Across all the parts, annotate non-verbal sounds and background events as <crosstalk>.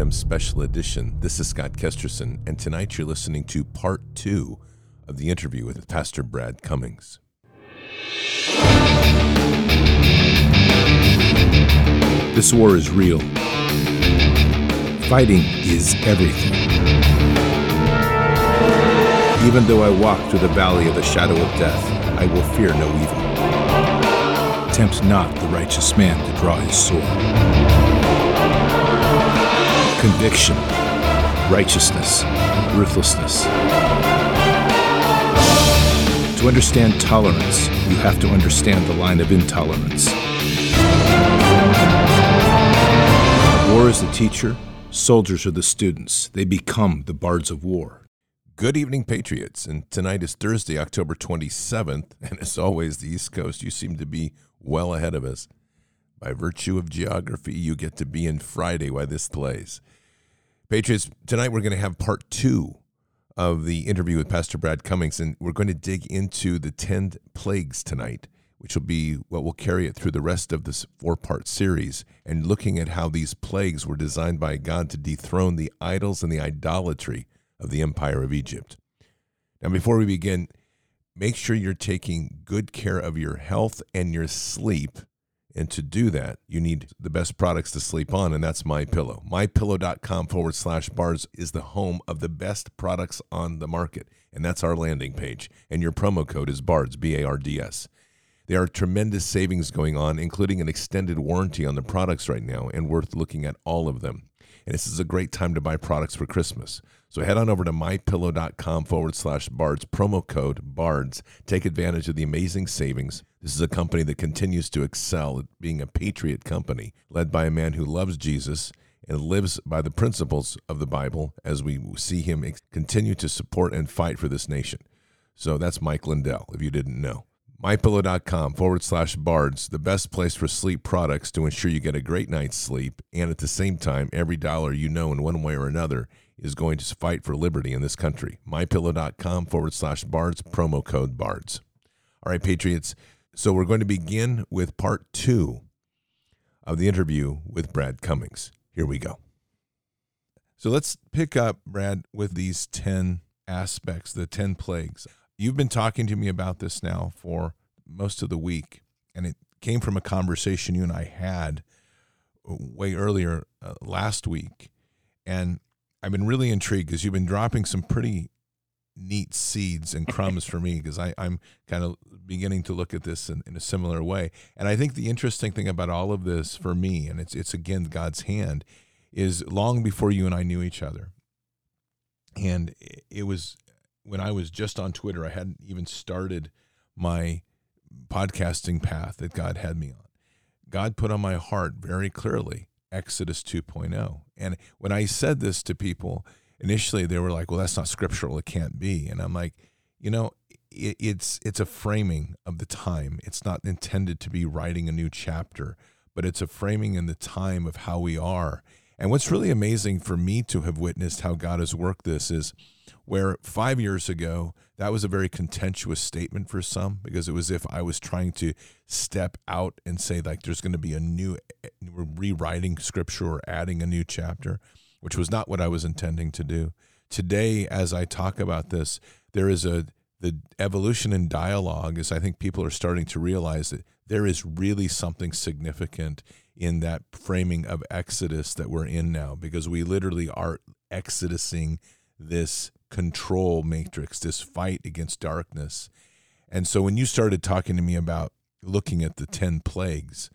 FM special edition. This is Scott Kesterson, and tonight you're listening to part two of the interview with Pastor Brad Cummings. This war is real. Fighting is everything. Even though I walk through the valley of the shadow of death, I will fear no evil. Tempt not the righteous man to draw his sword. Conviction, righteousness, ruthlessness. To understand tolerance, you have to understand the line of intolerance. War is the teacher, soldiers are the students. They become the bards of war. Good evening, Patriots. And tonight is Thursday, October 27th. <laughs> And as always, the East Coast, you seem to be well ahead of us. By virtue of geography, you get to be in Friday while this plays. Patriots, tonight we're going to have part two of the interview with Pastor Brad Cummings, and we're going to dig into the 10 plagues tonight which will be what will carry it through the rest of this four part series, and looking at how these plagues were designed by God to dethrone the idols and the idolatry of the empire of Egypt. Now, before we begin, make sure you're taking good care of your health and your sleep. And to do that, you need the best products to sleep on, and that's My Pillow. MyPillow.com forward slash bards is the home of the best products on the market, and that's our landing page. And your promo code is BARDS, B A R D S. There are tremendous savings going on, including an extended warranty on the products right now, and worth looking at all of them. And this is a great time to buy products for Christmas. So head on over to mypillow.com forward slash bards, promo code bards. Take advantage of the amazing savings. This is a company that continues to excel at being a patriot company, led by a man who loves Jesus and lives by the principles of the Bible as we see him continue to support and fight for this nation. So that's Mike Lindell, if you didn't know. MyPillow.com forward slash bards, the best place for sleep products to ensure you get a great night's sleep. And at the same time, every dollar you know in one way or another is going to fight for liberty in this country. MyPillow.com forward slash bards, promo code bards. All right, Patriots. So we're going to begin with part two of the interview with Brad Cummings. Here we go. So let's pick up, Brad, with these 10 aspects, the 10 plagues. You've been talking to me about this now for most of the week, and it came from a conversation you and I had way earlier uh, last week. And I've been really intrigued because you've been dropping some pretty neat seeds and crumbs for me because I'm kind of beginning to look at this in, in, a similar way. And I think the interesting thing about all of this for me, and it's it's again God's hand, is long before you and I knew each other. And it was when I was just on Twitter, I hadn't even started my podcasting path that God had me on. God put on my heart very clearly Exodus 2.0. And when I said this to people, initially they were like, well, that's not scriptural. It can't be. And I'm like, you know, it, it's it's a framing of the time. It's not intended to be writing a new chapter, but it's a framing in the time of how we are. And what's really amazing for me to have witnessed how God has worked this is where five years ago, that was a very contentious statement for some because it was if I was trying to step out and say, like, there's going to be a new rewriting scripture or adding a new chapter, which was not what I was intending to do. Today, as I talk about this, there is a the evolution in dialogue is I think people are starting to realize that there is really something significant in that framing of Exodus that we're in now because we literally are exodusing this control matrix, this fight against darkness. And so when you started talking to me about looking at the 10 plagues,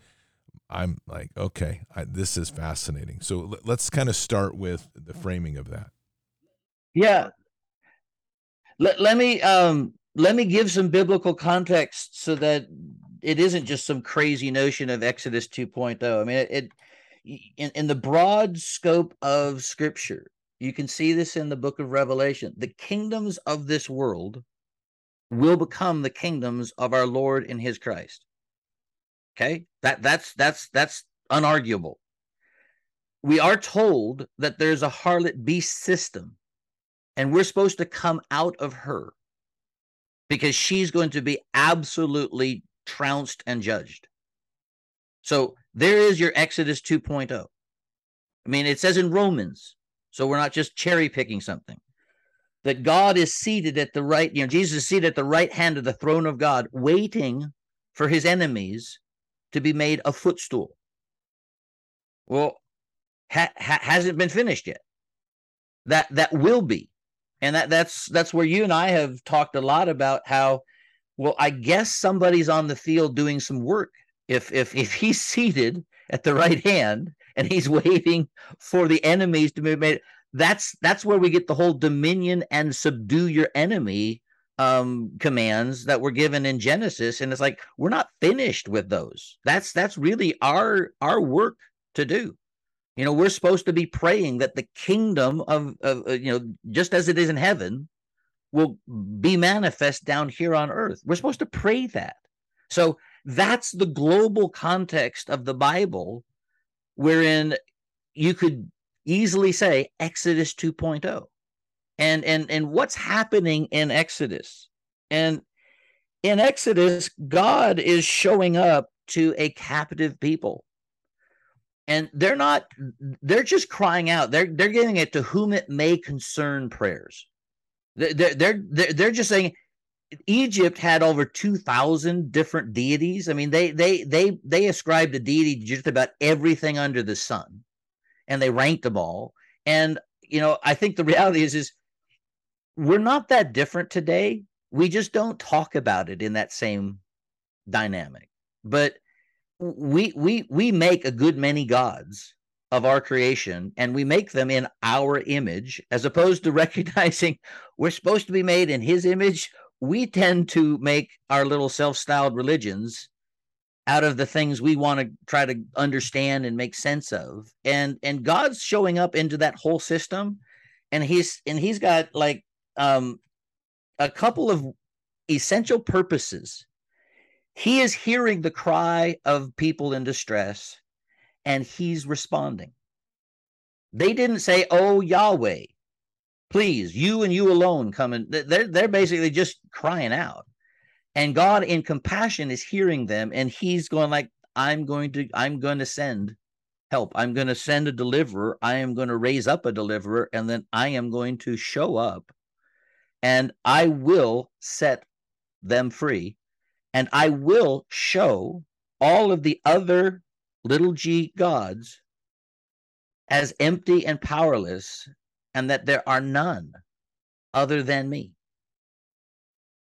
I'm like, okay, I, this is fascinating. So l- let's kind of start with the framing of that. Yeah. Let, let me um let me give some biblical context so that it isn't just some crazy notion of Exodus 2.0. I mean, it, it in, in the broad scope of scripture, you can see this in the book of Revelation. The kingdoms of this world will become the kingdoms of our Lord and his Christ. Okay? That that's that's that's unarguable. We are told that there's a harlot beast system and we're supposed to come out of her because she's going to be absolutely trounced and judged. So there is your Exodus 2.0. I mean, it says in Romans, so we're not just cherry picking something. That God is seated at the right, you know, Jesus is seated at the right hand of the throne of God, waiting for his enemies to be made a footstool. Well, ha- ha- hasn't been finished yet. That that will be, and that that's that's where you and I have talked a lot about how. Well, I guess somebody's on the field doing some work. If if if he's seated at the right hand and he's <laughs> waiting for the enemies to be made, that's that's where we get the whole dominion and subdue your enemy um commands that were given in Genesis and it's like we're not finished with those that's that's really our our work to do you know, we're supposed to be praying that the kingdom of, of uh, you know, just as it is in heaven, will be manifest down here on earth. We're supposed to pray that. So that's the global context of the Bible, wherein you could easily say Exodus 2.0. And and and what's happening in Exodus? And in Exodus, God is showing up to a captive people and they're not they're just crying out they're they're giving it to whom it may concern prayers they're they're they're, they're just saying egypt had over 2000 different deities. I mean they they they they ascribed a deity to just about everything under the sun and they ranked them all. And you know i think the reality is is we're not that different today. We just don't talk about it in that same dynamic. But we we we make a good many gods of our creation and we make them in our image as opposed to <laughs> recognizing we're supposed to be made in his image we tend to make our little self-styled religions out of the things we want to try to understand and make sense of. And and god's showing up into that whole system and he's and he's got like um a couple of essential purposes. He is hearing the cry of people in distress and he's responding. They didn't say, Oh, Yahweh, please, you and you alone come and they're, they're basically just crying out. And God in compassion is hearing them and he's going like, I'm going to, I'm going to send help. I'm going to send a deliverer. I am going to raise up a deliverer and then I am going to show up and I will set them free and I will show all of the other little g gods as empty and powerless, and that there are none other than me.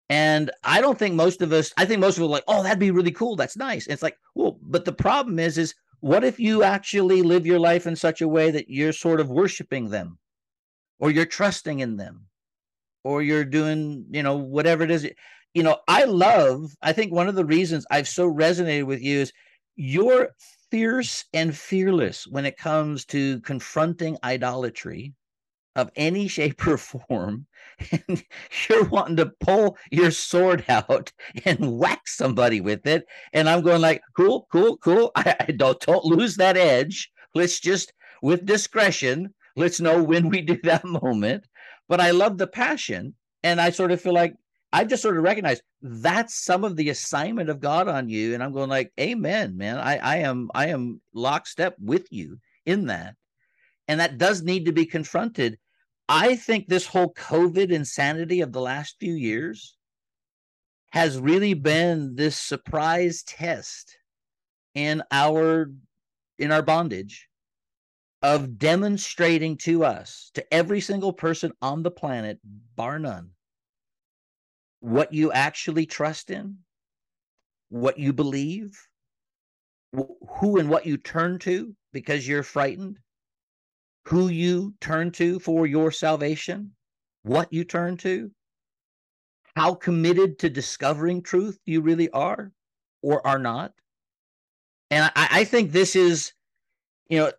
And I don't think most of us, I think most of us are like, oh, that'd be really cool. That's nice. And it's like, well, but the problem is, is what if you actually live your life in such a way that you're sort of worshiping them or you're trusting in them or you're doing, you know, whatever it is you know, I love, I think one of the reasons I've so resonated with you is you're fierce and fearless when it comes to confronting idolatry of any shape or form. And you're wanting to pull your sword out and whack somebody with it. And I'm going like, cool, cool, cool. I, I don't, don't lose that edge. Let's just, with discretion, let's know when we do <laughs> that moment. But I love the passion. And I sort of feel like I just sort of recognize that's some of the assignment of God on you. And I'm going like, Amen, man. I, I am I am lockstep with you in that. And that does need to be confronted. I think this whole COVID insanity of the last few years has really been this surprise test in our in our bondage of demonstrating to us to every single person on the planet bar none what you actually trust in, what you believe, who and what you turn to because you're frightened, who you turn to for your salvation, what you turn to, how committed to discovering truth you really are or are not. And I, I think this is, you know,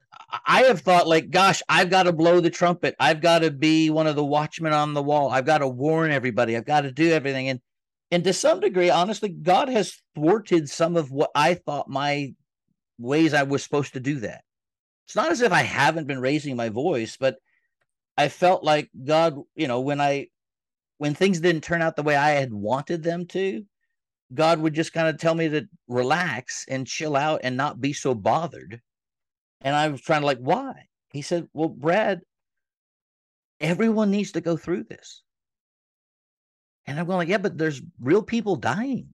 I have thought like, gosh, I've got to blow the trumpet. I've got to be one of the watchmen on the wall. I've got to warn everybody. I've got to do everything. And and to some degree, honestly, God has thwarted some of what I thought my ways I was supposed to do that. It's not as if I haven't been raising my voice, but I felt like God, you know, when I when things didn't turn out the way I had wanted them to, God would just kind of tell me to relax and chill out and not be so bothered and I was trying to like, why? He said, Well, Brad, everyone needs to go through this. And I'm going like, yeah, but there's real people dying.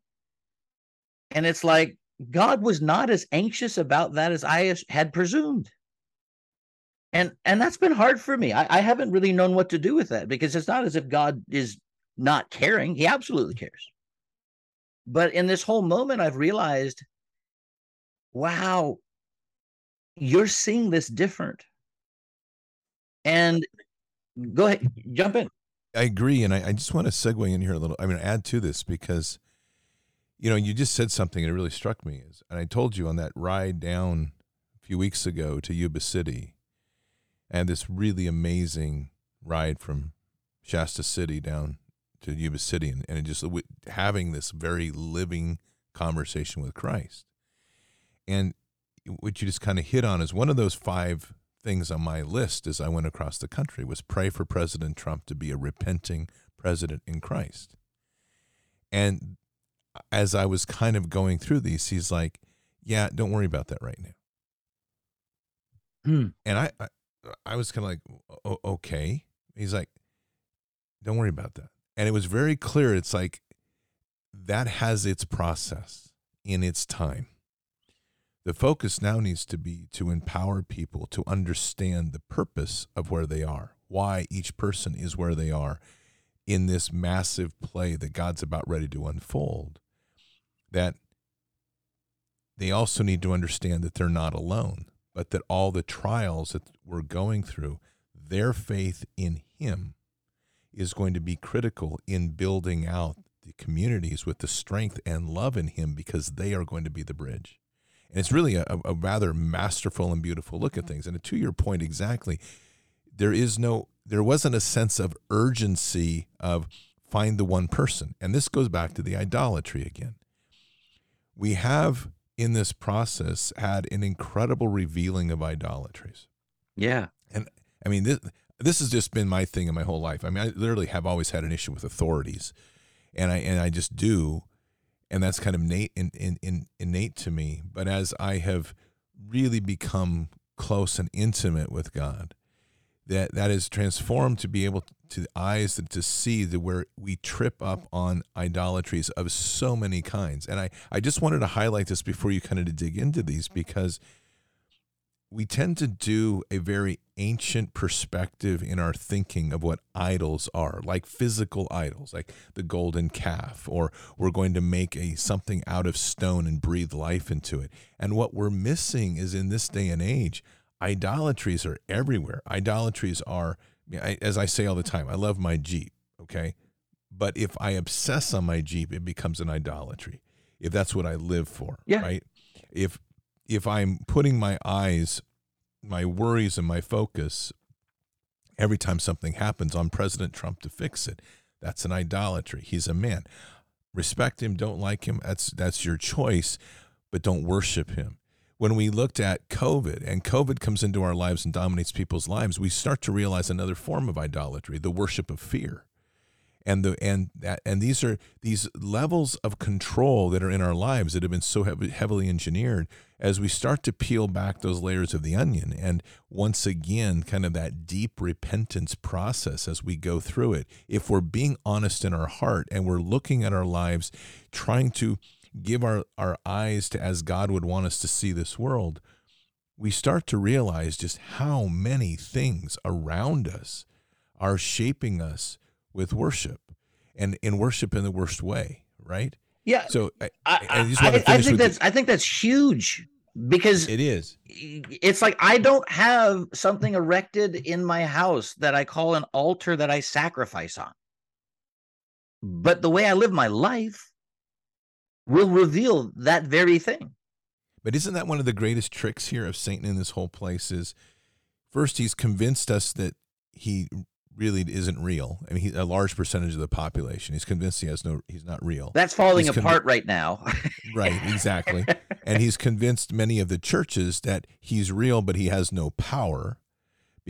And it's like God was not as anxious about that as I had presumed. And and that's been hard for me. I, I haven't really known what to do with that because it's not as if God is not caring. He absolutely cares. But in this whole moment, I've realized, wow, you're seeing this different. And go ahead, jump in. I agree, and I, I just want to segue in here a little. I mean, add to this because, you know, you just said something it really struck me. Is and I told you on that ride down a few weeks ago to Yuba City, and this really amazing ride from Shasta City down to Yuba City, and, and just having this very living conversation with Christ. And what you just kind of hit on is one of those five things on my list as I went across the country was pray for President Trump to be a repenting president in Christ. And as I was kind of going through these, he's like, "Yeah, don't worry about that right now." Hmm. And I, I, I was kind of like, "Okay." He's like, "Don't worry about that." And it was very clear. It's like that has its process in its time. The focus now needs to be to empower people to understand the purpose of where they are, why each person is where they are in this massive play that God's about ready to unfold. That they also need to understand that they're not alone, but that all the trials that we're going through, their faith in Him is going to be critical in building out the communities with the strength and love in Him because they are going to be the bridge. And it's really a, a rather masterful and beautiful look at mm-hmm. things. And to your point exactly, there is no, there wasn't a sense of urgency of find the one person. And this goes back to the idolatry again. We have in this process had an incredible revealing of idolatries. Yeah. And I mean, this, this has just been my thing in my whole life. I mean, I literally have always had an issue with authorities, and I and I just do and that's kind of innate, in, in, in, innate to me. But as I have really become close and intimate with God, that that is transformed to be able to the eyes and to see that where we trip up mm-hmm. on idolatries of so many kinds. And I, I just wanted to highlight this before you kind of dig into these mm-hmm. because we tend to do a very ancient perspective in our thinking of what idols are like physical idols like the golden calf or we're going to make a something out of stone and breathe life into it. And what we're missing is in this day and age idolatries are everywhere. Idolatries are as i say all the time i love my jeep okay but if i obsess on my jeep it becomes an idolatry if that's what i live for yeah. right if if I'm putting my eyes, my worries, and my focus every time something happens on President Trump to fix it, that's an idolatry. He's a man. Respect him, don't like him. That's that's your choice, but don't worship him. When we looked at COVID and COVID comes into our lives and dominates people's lives, we start to realize another form of idolatry, the worship of fear. And the and and these are these levels of control that are in our lives that have been so heavily engineered as we start to peel back those layers of the onion and once again kind of that deep repentance process as we go through it if we're being honest in our heart and we're looking at our lives trying to give our our eyes to as God would want us to see this world we start to realize just how many things around us are shaping us with worship and in worship in the worst way, right? Yeah. So I, I, I, I think that's the, I think that's huge because it is. It's like I don't have something erected in my house that I call an altar that I sacrifice on. But the way I live my life will reveal that very thing. But isn't that one of the greatest tricks here of Satan in this whole place is first he's convinced us that he really isn't real. I mean, he's a large percentage of the population. He's convinced he has no, he's not real. That's falling he's apart conv- right now. <laughs> right, exactly. And he's convinced many of the churches that he's real, but he has no power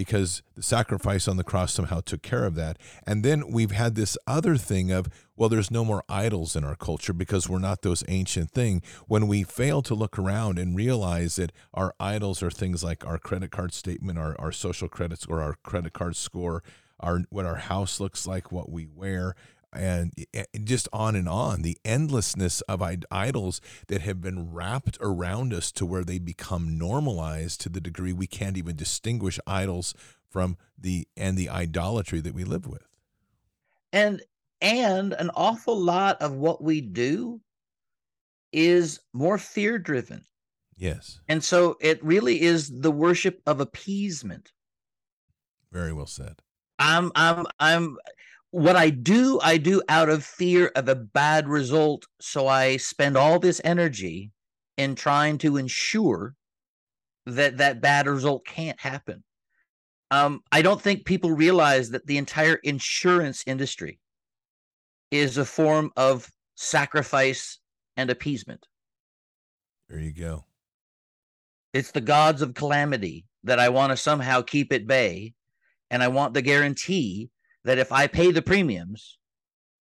because the sacrifice on the cross somehow took care of that. And then we've had this other thing of, well, there's no more idols in our culture because we're not those ancient thing. When we fail to look around and realize that our idols are things like our credit card statement, our, our social credits or our credit card score, our what our house looks like, what we wear, and just on and on the endlessness of idols that have been wrapped around us to where they become normalized to the degree we can't even distinguish idols from the and the idolatry that we live with. And and an awful lot of what we do is more fear driven yes. And so it really is the worship of appeasement. Very well said. I'm i'm i'm what I do, I do out of fear of a bad result. So I spend all this energy in trying to ensure that that bad result can't happen. Um, I don't think people realize that the entire insurance industry is a form of sacrifice and appeasement. There you go. It's the gods of calamity that I want to somehow keep at bay. And I want the guarantee that if I pay the premiums,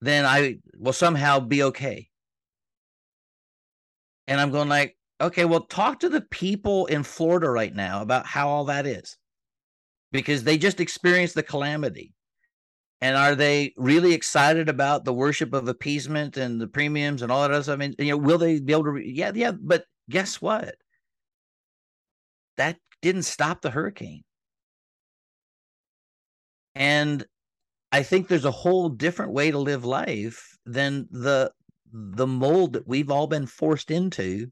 then I will somehow be okay. And I'm going like, okay, well, talk to the people in Florida right now about how all that is, because they just experienced the calamity. And are they really excited about the worship of appeasement and the premiums and all that other stuff? I mean, you know, will they be able to? Re- yeah, yeah. But guess what? That didn't stop the hurricane. And I think there's a whole different way to live life than the the mold that we've all been forced into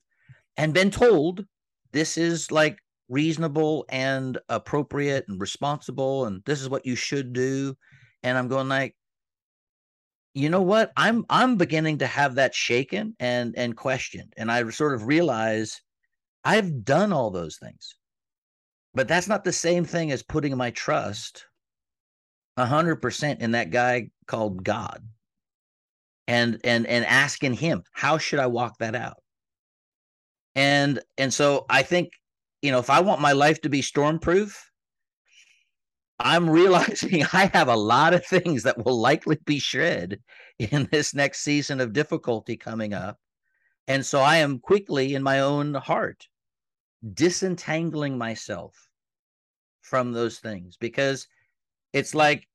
and been told this is like reasonable and appropriate and responsible and this is what you should do. And i'm going like you know what? I'm i'm beginning to have that shaken and and questioned. And i sort of realize i've done all those things. But that's not the same thing as putting my trust a hundred percent in that guy called God and and and asking him, how should I walk that out? And and so I think, you know, if I want my life to be stormproof, I'm realizing <laughs> I have a lot of things that will likely be shred in this next season of difficulty coming up. And so I am quickly in my own heart disentangling myself from those things because it's like,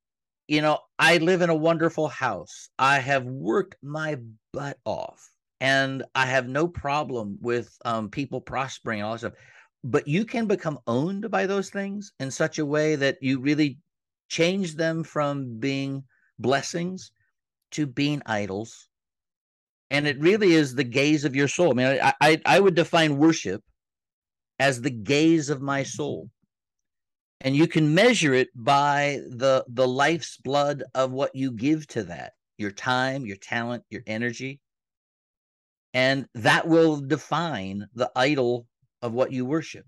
you know, I live in a wonderful house. I have worked my butt off and I have no problem with um, people prospering and all that stuff. But you can become owned by those things in such a way that you really change them from being blessings to being idols. And it really is the gaze of your soul. I mean, I, I, I would define worship as the gaze of my soul and you can measure it by the the life's blood of what you give to that your time your talent your energy. And that will define the idol of what you worship.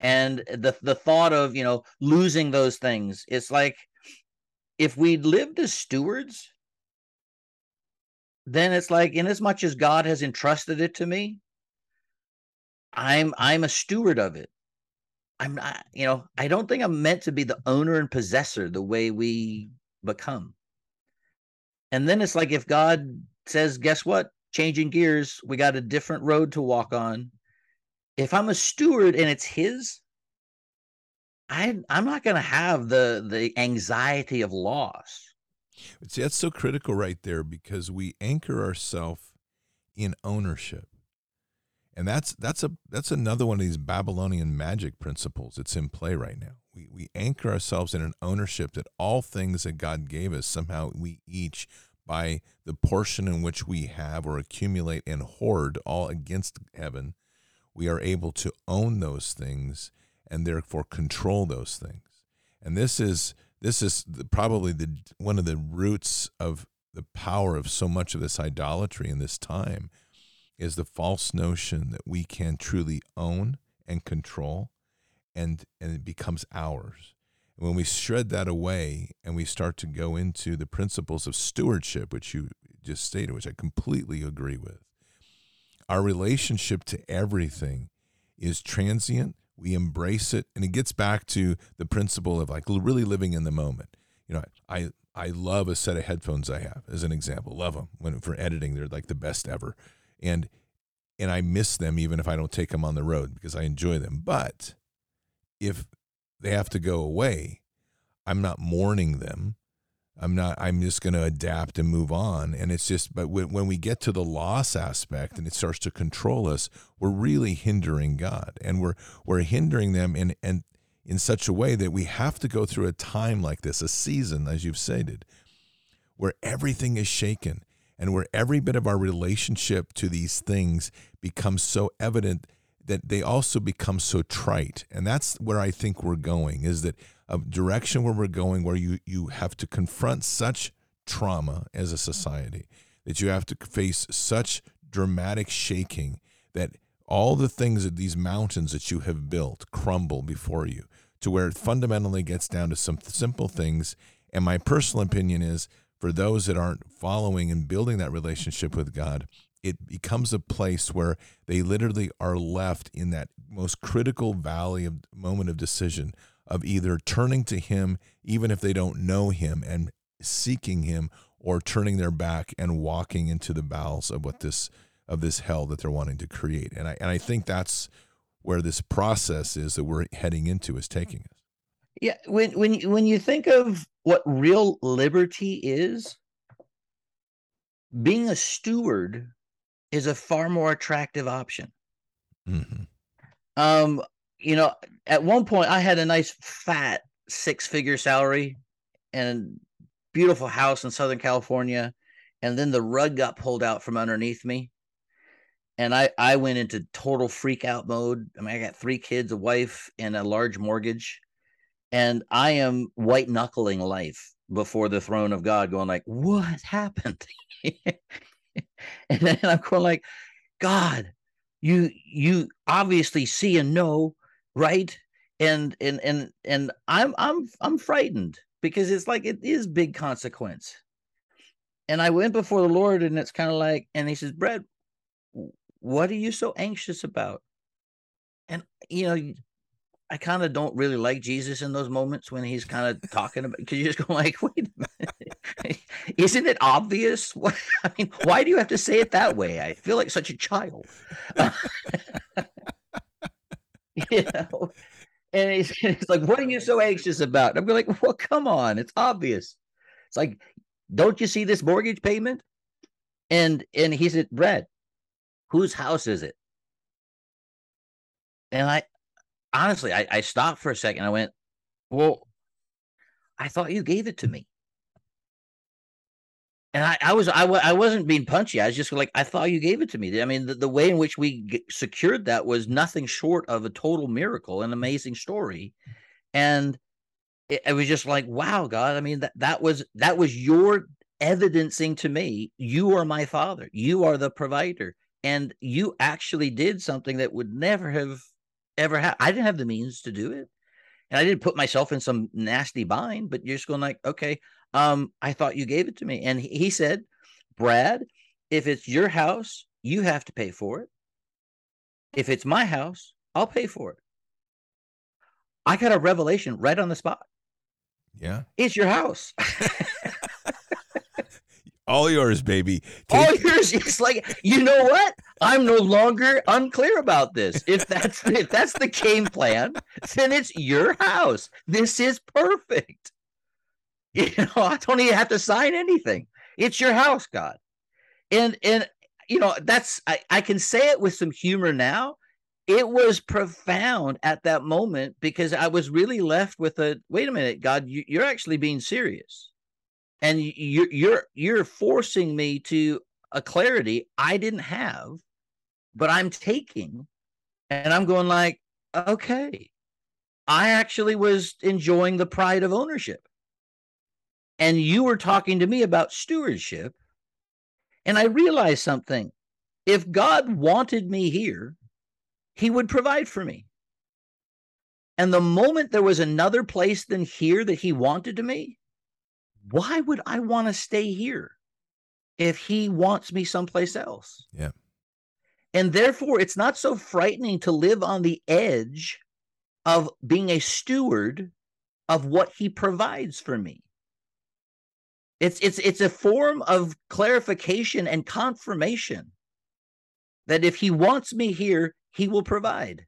And the the thought of you know losing those things it's like if we lived as stewards then it's like in as much as god has entrusted it to me i'm i'm a steward of it I'm not, you know, I don't think I'm meant to be the owner and possessor the way we become. And then it's like if God says, guess what? Changing gears, we got a different road to walk on. If I'm a steward and it's his, I I'm not gonna have the the anxiety of loss. See, that's so critical right there because we anchor ourselves in ownership and that's that's a that's another one of these babylonian magic principles it's in play right now. We, we anchor ourselves in an ownership that all things that god gave us somehow we each by the portion in which we have or accumulate and hoard all against heaven we are able to own those things and therefore control those things. And this is this is the, probably the one of the roots of the power of so much of this idolatry in this time is the false notion that we can truly own and control and and it becomes ours. And when we shred that away and we start to go into the principles of stewardship, which you just stated, which I completely agree with, our relationship to everything is transient. we embrace it, and it gets back to the principle of like really living in the moment. You know, I I love a set of headphones I have as an example. Love them when for editing, they're like the best ever, and and I miss them even if I don't take them on the road because I enjoy them. But if they have to go away, I'm not mourning them. I'm not, I'm just going to adapt and move on. And it's just, but when, when we get to the loss aspect and it starts to control us, we're really hindering God and we're, we're hindering them in, and in such a way that we have to go through a time like this, a season, as you've stated, where everything is shaken and where every bit of our relationship to these things becomes so evident that they also become so trite. And that's where I think we're going is that a direction where we're going where you you have to confront such trauma as a society that you have to face such dramatic shaking that all the things that these mountains that you have built crumble before you to where it fundamentally gets down to some simple things and my personal opinion is for those that aren't following and building that relationship with God it becomes a place where they literally are left in that most critical valley of moment of decision of either turning to him even if they don't know him and seeking him or turning their back and walking into the bowels of what this of this hell that they're wanting to create. And i and i think that's where this process is that we're heading into is taking us yeah when when when you think of what real liberty is being a steward is a far more attractive option. Mm-hmm. Um, you know, at one point I had a nice fat six figure salary and a beautiful house in Southern California. And then the rug got pulled out from underneath me. And I, I went into total freak out mode. I mean, I got three kids, a wife, and a large mortgage. And I am white knuckling life before the throne of God, going like, what happened? <laughs> and then I'm going like, God, you you obviously see and know, right? And and and and I'm I'm I'm frightened because it's like it is big consequence. And I went before the Lord, and it's kind of like, and He says, Brett, what are you so anxious about? And you know, I kind of don't really like Jesus in those moments when he's kind of talking about because you just go <laughs> like, wait a minute, <laughs> isn't it obvious? <laughs> What I mean, why do you have to say it that way? I feel like such a child. you know, and he's, he's like, "What are you so anxious about?" I'm like, "Well, come on, it's obvious." It's like, don't you see this mortgage payment? And and he said, "Brett, whose house is it?" And I honestly, I, I stopped for a second. I went, well, I thought you gave it to me. And I, I was I, I wasn't being punchy. I was just like I thought you gave it to me. I mean, the, the way in which we get, secured that was nothing short of a total miracle, an amazing story, and it, it was just like wow, God. I mean that that was that was your evidencing to me you are my father, you are the provider, and you actually did something that would never have ever had. I didn't have the means to do it. And I didn't put myself in some nasty bind, but you're just going like, okay, um, I thought you gave it to me. And he, he said, Brad, if it's your house, you have to pay for it. If it's my house, I'll pay for it. I got a revelation right on the spot. Yeah. It's your house. <laughs> All yours, baby. Take- All yours. <laughs> It's like you know what? I'm no longer unclear about this. If <laughs> that's if that's the game plan, then it's your house. This is perfect. <laughs> You know, I don't even have to sign anything. It's your house, God. And and you know, that's I, I can say it with some humor now. It was profound at that moment because I was really left with a wait a minute, God, you, you're actually being serious and you're you're you're forcing me to a clarity I didn't have, but I'm taking, and I'm going like, okay, I actually was enjoying the pride of ownership, and you were talking to me about stewardship, and I realized something. If God wanted me here, He would provide for me. And the moment there was another place than here that He wanted to me, why would I want to stay here if he wants me someplace else? Yeah. And therefore, it's not so frightening to live on the edge of being a steward of what he provides for me. It's it's it's a form of clarification and confirmation that if he wants me here, he will provide.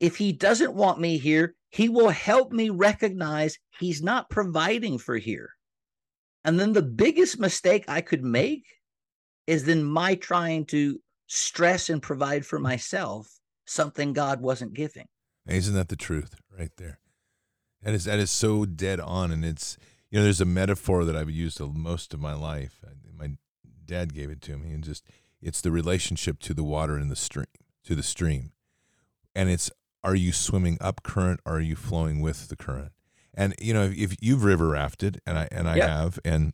If he doesn't want me here, he will help me recognize he's not providing for here. And then the biggest mistake I could make is then my trying to stress and provide for myself something God wasn't giving. Isn't that the truth right there? That is that is so dead on, and it's you know there's a metaphor that I've used most of my life. My dad gave it to me, and just it's the relationship to the water in the stream, to the stream, and it's are you swimming up current or are you flowing with the current? And you know if, if you've river rafted, and I and I yep. have, and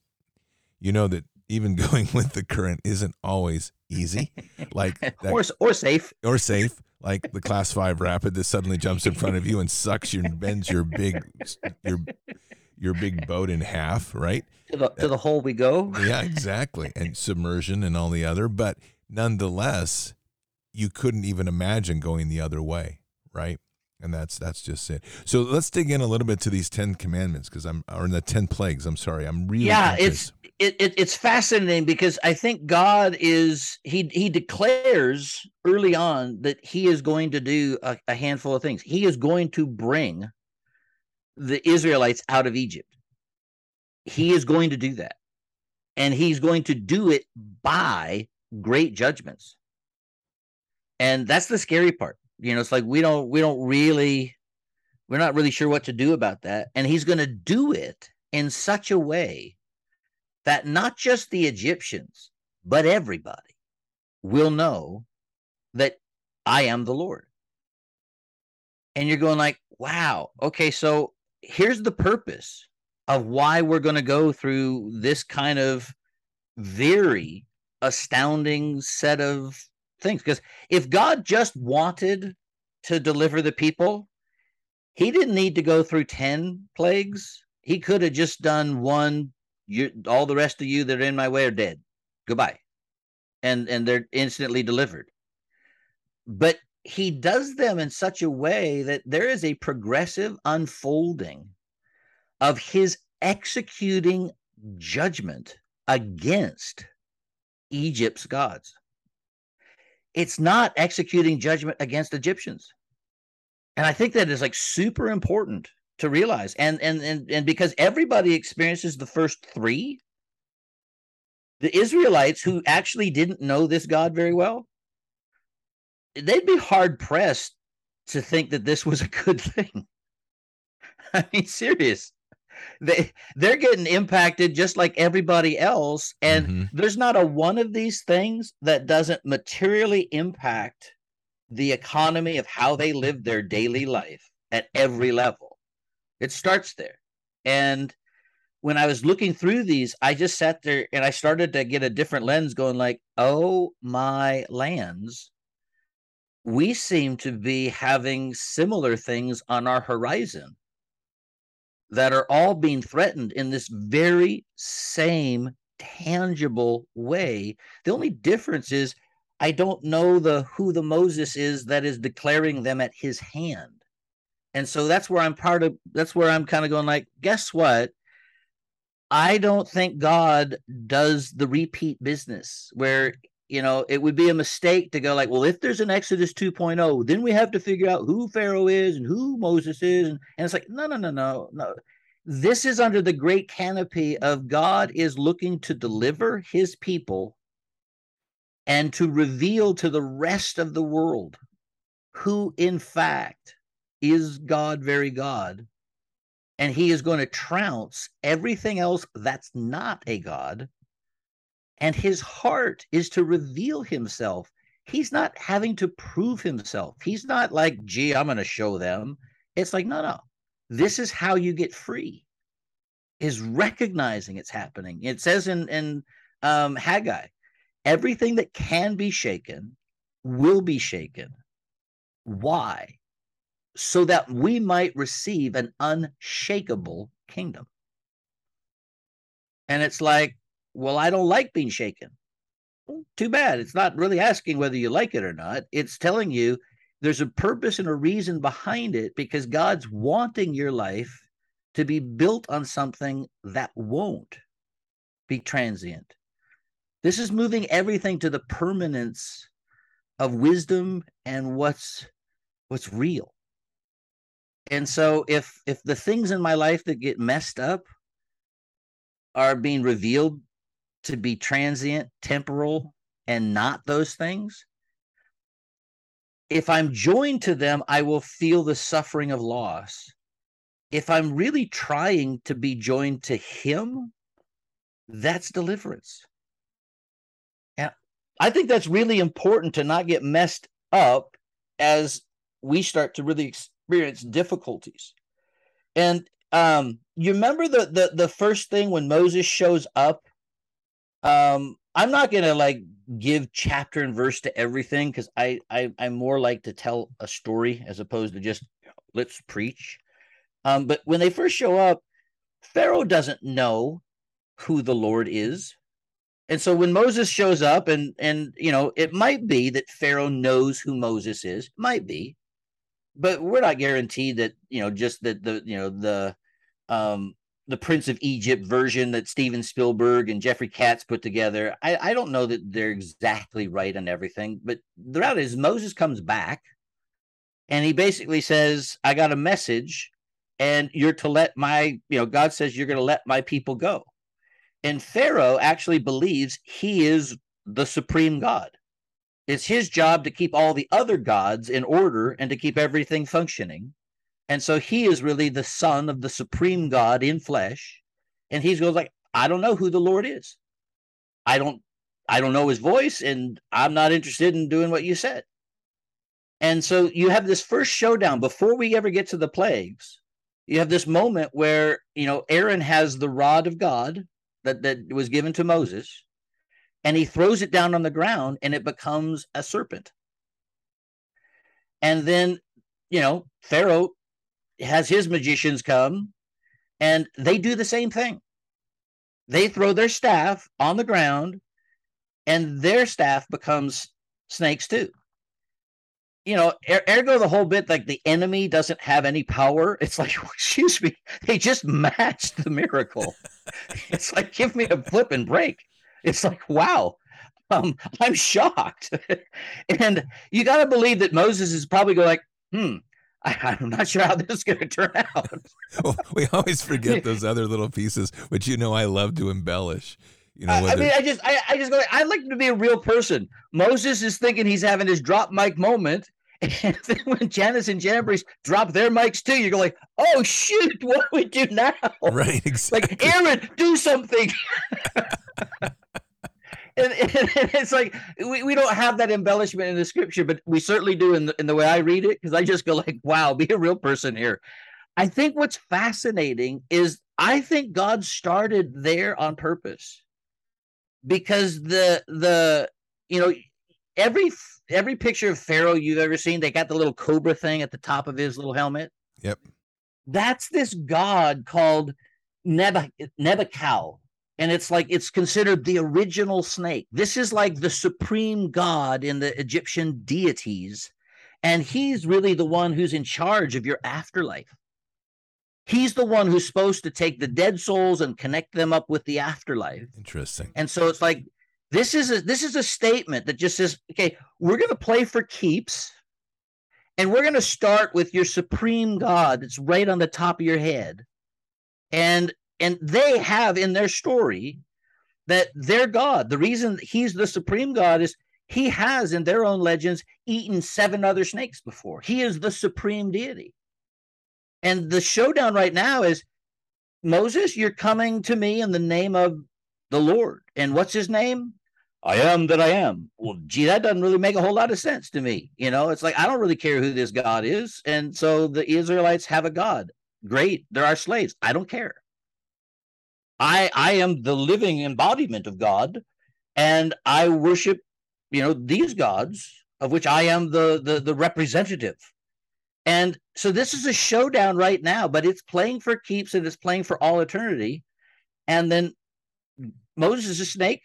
you know that even <laughs> going with the current isn't always easy, like <laughs> that, or or safe or safe like the class five rapid that suddenly jumps in front of you and sucks your bends your big your your big boat in half, right? To the to uh, the hole we go. yeah, <laughs> exactly. And submersion and all the other, but nonetheless, you couldn't even imagine going the other way, right? And that's that's just it. So let's dig in a little bit to these ten commandments because I'm or in the ten plagues. I'm sorry, I'm really yeah. It's it, it, it's fascinating because I think God is he he declares early on that he is going to do a, a handful of things. He is going to bring the Israelites out of Egypt. He is going to do that, and he's going to do it by great judgments. And that's the scary part you know, it's like we don't we don't really we're not really sure what to do about that. And he's going to do it in such a way that not just the Egyptians, but everybody will know that I am the Lord. And you're going like, wow, okay, so here's the purpose of why we're going to go through this kind of very astounding set of things. Because if God just wanted to deliver the people, he didn't need to go through 10 plagues. He could have just done one. You, all the rest of you that are in my way are dead. Goodbye. And, and they're instantly delivered. But he does them in such a way that there is a progressive unfolding of his executing judgment against Egypt's gods it's not executing judgment against Egyptians. And I think that is like super important to realize. And and and and because everybody experiences the first 3, the Israelites who actually didn't know this God very well, they'd be hard pressed to think that this was a good <laughs> thing. I mean, serious they they're getting impacted just like everybody else. And mm-hmm. there's not a one of these things that doesn't materially impact the economy of how they live their daily life at every level. It starts there. And when i was looking through these i just sat there and i started to get a different lens going like oh my lands we seem to be having similar things on our horizon that are all being threatened in this very same tangible way. The only difference is I don't know the who the Moses is that is declaring them at his hand. And so that's where I'm part of that's where I'm kind of going like guess what? I don't think God does the repeat business where you know, it would be a mistake to go like, well, if there's an Exodus 2.0, then we have to figure out who Pharaoh is and who Moses is. And, and it's like, no, no, no, no, no. This is under the great canopy of God is looking to deliver his people and to reveal to the rest of the world who, in fact, is God, very God. And he is going to trounce everything else that's not a God and his heart is to reveal himself. He's not having to prove himself. He's not like, gee, I'm going to show them. It's like, no, no. This is how you get free. Is recognizing it's happening. It says in in um, Haggai, everything that can be shaken will be shaken. Why? So that we might receive an unshakable kingdom. And it's like, well, I don't like being shaken. Too bad. It's not really asking whether you like it or not. It's telling you there's a purpose and a reason behind it because God's wanting your life to be built on something that won't be transient. This is moving everything to the permanence of wisdom and what's what's real. And so if if the things in my life that get messed up are being revealed to be transient, temporal, and not those things, if I'm joined to them, I will feel the suffering of loss. If I'm really trying to be joined to Him, that's deliverance. And I think that's really important to not get messed up as we start to really experience difficulties. And um, you remember the the the first thing when Moses shows up? Um, I'm not gonna like give chapter and verse to everything because I, I I more like to tell a story as opposed to just let's preach. Um, but when they first show up, Pharaoh doesn't know who the Lord is. And so when Moses shows up, and and you know, it might be that Pharaoh knows who Moses is, might be, but we're not guaranteed that you know just that the you know the um the Prince of Egypt version that Steven Spielberg and Jeffrey Katz put together. I, I don't know that they're exactly right on everything, but the reality is Moses comes back and he basically says, I got a message and you're to let my, you know, God says you're going to let my people go. And Pharaoh actually believes he is the supreme God. It's his job to keep all the other gods in order and to keep everything functioning. And so he is really the son of the supreme God in flesh. And he's goes like, I don't know who the Lord is. I don't I don't know his voice, and I'm not interested in doing what you said. And so you have this first showdown before we ever get to the plagues. You have this moment where you know Aaron has the rod of God that, that was given to Moses, and he throws it down on the ground and it becomes a serpent. And then, you know, Pharaoh has his magicians come and they do the same thing. They throw their staff on the ground and their staff becomes snakes too. You know, er- ergo the whole bit like the enemy doesn't have any power. <laughs> It's like, <laughs> excuse me, they just matched the miracle. <laughs> it's like, give me a flip and break. It's like, wow, um, I'm shocked. and you got to believe that Moses is probably going like, hmm, I, am not sure how this is going to turn out. <laughs> well, we always forget <laughs> those other little pieces, which you know I love to embellish. You know, I, I mean, I just, I, I just go. I like to be a real person. Moses is thinking he's having his drop mic moment, <laughs> and then when Jannes and Jambres drop their mics too, you go like, "Oh shoot, what do we do now?" Right, exactly. Like Aaron, do something. And, and, and, it's like we, we don't have that embellishment in the scripture, but we certainly do in the, in the way I read it because I just go like, wow, be a real person here. I think what's fascinating is I think God started there on purpose because the the you know every every picture of Pharaoh you've ever seen, they got the little cobra thing at the top of his little helmet. Yep. That's this god called Nebuchadnezzar and it's like it's considered the original snake. This is like the supreme god in the Egyptian deities, and he's really the one who's in charge of your afterlife. He's the one who's supposed to take the dead souls and connect them up with the afterlife. Interesting. And so it's like this is a this is a statement that just says, okay, we're going to play for keeps. And we're going to start with your supreme God that's right on the top of your head. And and they have in their story that their God, the reason he's the supreme God is he has in their own legends eaten seven other snakes before. He is the supreme deity. And the showdown right now is Moses, you're coming to me in the name of the Lord. And what's his name? I am that I am. Well, gee, that doesn't really make a whole lot of sense to me. You know, it's like I don't really care who this God is. And so the Israelites have a God. Great. They're our slaves. I don't care. I I am the living embodiment of God, and I worship, you know, these gods of which I am the the, the representative. And so this is a showdown right now, but it's playing for keeps and it's playing for all eternity. And then Moses, a snake,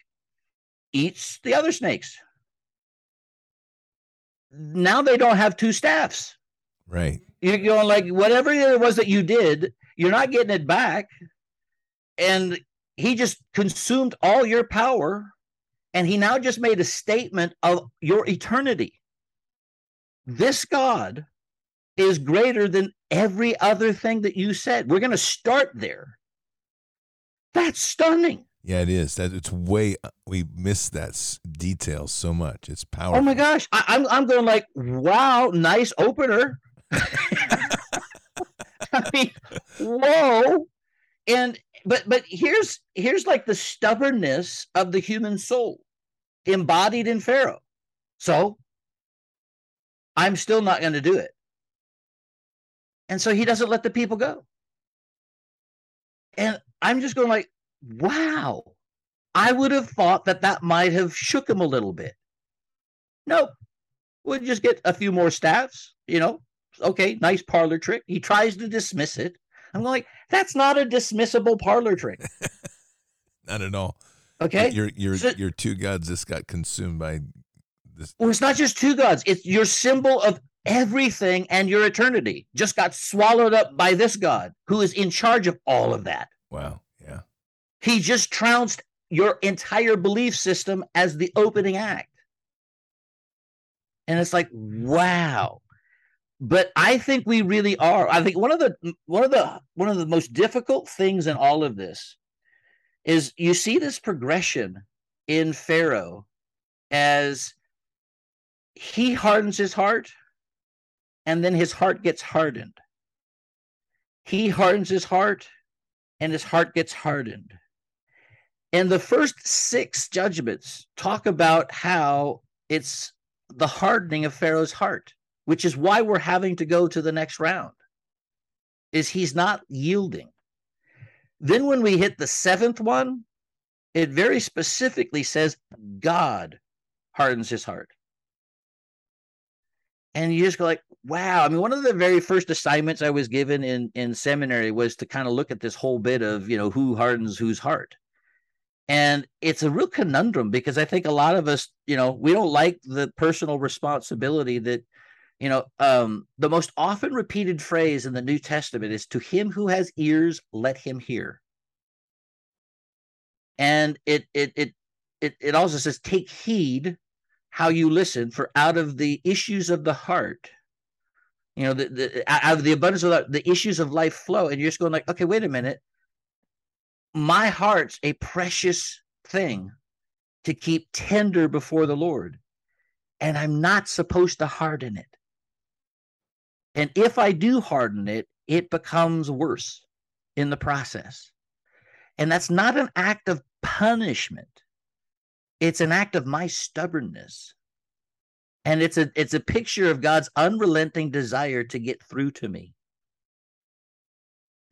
eats the other snakes. now they don't have two staffs. Right. You're going like whatever it was that you did, you're not getting it back. And he just consumed all your power. And he now just made a statement of your eternity. This God is greater than every other thing that you said. We're going to start there. That's stunning. Yeah, it is. That it's way uh, we miss that detail so much. It's powerful. Oh my gosh, I, I'm I'm going like, wow, nice opener. <laughs> <laughs> I mean, whoa, and but but here's here's like the stubbornness of the human soul, embodied in Pharaoh. So I'm still not going to do it, and so he doesn't let the people go. And I'm just going like, wow. I would have thought that that might have shook him a little bit. Nope. We'll just get a few more staffs, you know. Okay, nice parlor trick. He tries to dismiss it. I'm like, that's not a dismissible parlor trick. <laughs> Not at all. Okay. Your your So- your two gods just got consumed by this. Well, it's not just two gods, it's your symbol of everything and your eternity just got swallowed up by this God who is in charge of all of that. Wow. Yeah. He just trounced your entire belief system as the opening act. And it's like, wow. But I think we really are. I think one of the one of the one of the most difficult things in all of this is you see this progression in Pharaoh as he hardens his heart and then his heart gets hardened. He hardens his heart and his heart gets hardened. And the first six judgments talk about how it's the hardening of Pharaoh's heart, which is why we're having to go to the next round. Is he's not yielding. Then when we hit the seventh one, it very specifically says God hardens his heart. And you just go like, wow. I mean, one of the very first assignments I was given in in seminary was to kind of look at this whole bit of, you know, who hardens whose heart. And it's a real conundrum because I think a lot of us, you know, we don't like the personal responsibility that, you know, um, the most often repeated phrase in the New Testament is to him who has ears, let him hear. And it it it it, it also says, take heed how you listen, for out of the issues of the heart, you know, the, the out of the abundance of the, the issues of life flow. And you're just going like, okay, wait a minute my heart's a precious thing to keep tender before the Lord, and I'm not supposed to harden it. And if I do harden it, it becomes worse in the process. And that's not an act of punishment. It's an act of my stubbornness. And it's a it's a picture of God's unrelenting desire to get through to me.